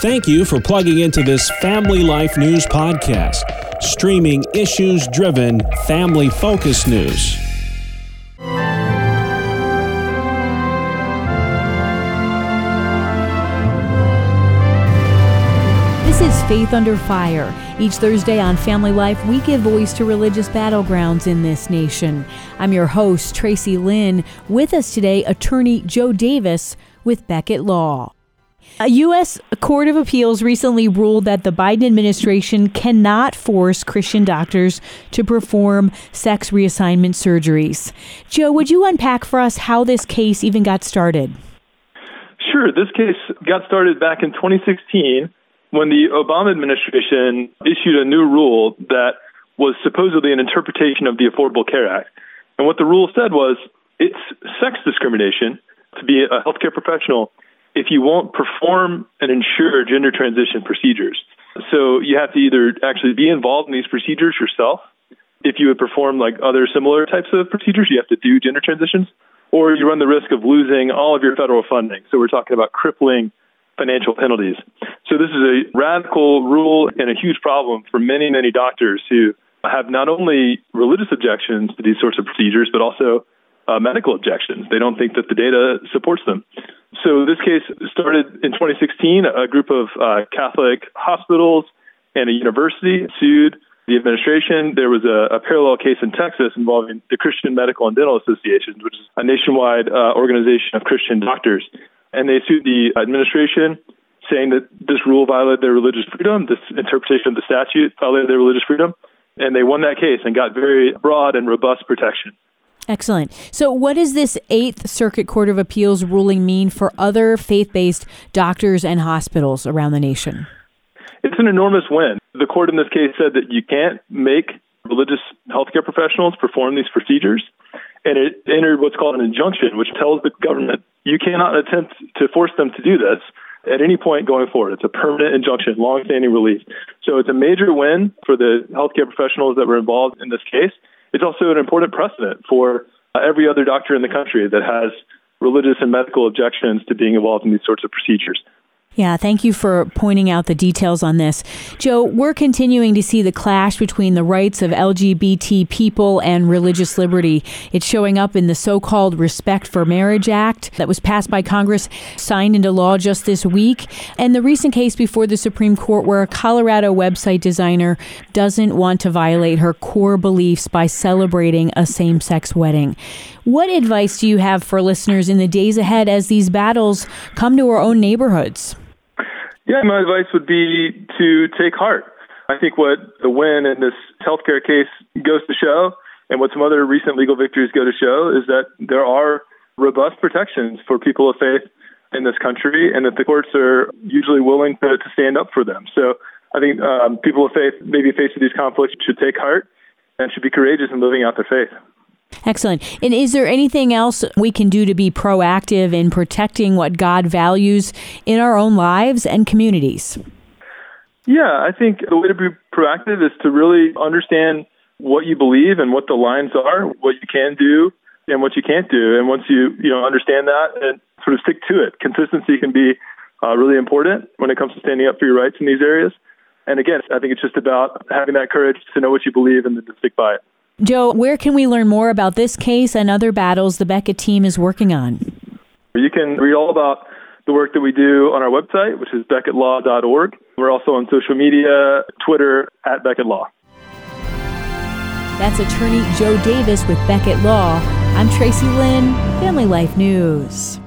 Thank you for plugging into this Family Life News podcast, streaming issues driven, family focused news. This is Faith Under Fire. Each Thursday on Family Life, we give voice to religious battlegrounds in this nation. I'm your host, Tracy Lynn. With us today, attorney Joe Davis with Becket Law. A U.S. Court of Appeals recently ruled that the Biden administration cannot force Christian doctors to perform sex reassignment surgeries. Joe, would you unpack for us how this case even got started? Sure. This case got started back in 2016 when the Obama administration issued a new rule that was supposedly an interpretation of the Affordable Care Act. And what the rule said was it's sex discrimination to be a healthcare professional if you won't perform and ensure gender transition procedures. So you have to either actually be involved in these procedures yourself. If you would perform like other similar types of procedures, you have to do gender transitions, or you run the risk of losing all of your federal funding. So we're talking about crippling financial penalties. So this is a radical rule and a huge problem for many, many doctors who have not only religious objections to these sorts of procedures, but also uh, medical objections. They don't think that the data supports them. So this case started in 2016. A group of uh, Catholic hospitals and a university sued the administration. There was a, a, parallel case in Texas involving the Christian Medical and Dental Associations, which is a nationwide uh, organization of Christian doctors. And they sued the administration, saying that this rule violated their religious freedom, this interpretation of the statute violated their religious freedom. And they won that case and got very broad and robust protection. Excellent. So, what does this Eighth Circuit Court of Appeals ruling mean for other faith based doctors and hospitals around the nation? It's an enormous win. The court in this case said that you can't make religious healthcare professionals perform these procedures, and it entered what's called an injunction, which tells the government you cannot attempt to force them to do this at any point going forward. It's a permanent injunction, long-standing relief. So it's a major win for the healthcare professionals that were involved in this case it's also an important precedent for uh, every other doctor in the country that has religious and medical objections to being involved in these sorts of procedures. Yeah, thank you for pointing out the details on this. Joe, we're continuing to see the clash between the rights of LGBT people and religious liberty. It's showing up in the so called Respect for Marriage Act that was passed by Congress, signed into law just this week, and the recent case before the Supreme Court where a Colorado website designer doesn't want to violate her core beliefs by celebrating a same sex wedding. What advice do you have for listeners in the days ahead as these battles come to our own neighborhoods? Yeah, my advice would be to take heart. I think what the win in this healthcare case goes to show, and what some other recent legal victories go to show, is that there are robust protections for people of faith in this country, and that the courts are usually willing to, to stand up for them. So I think um, people of faith, maybe faced with these conflicts, should take heart and should be courageous in living out their faith. Excellent. And is there anything else we can do to be proactive in protecting what God values in our own lives and communities? Yeah, I think the way to be proactive is to really understand what you believe and what the lines are, what you can do and what you can't do. And once you, you know, understand that and sort of stick to it, consistency can be uh, really important when it comes to standing up for your rights in these areas. And again, I think it's just about having that courage to know what you believe and then to stick by it. Joe, where can we learn more about this case and other battles the Becket team is working on? You can read all about the work that we do on our website, which is becketlaw.org. We're also on social media, Twitter at Becket Law. That's attorney Joe Davis with Becket Law. I'm Tracy Lynn, Family Life News.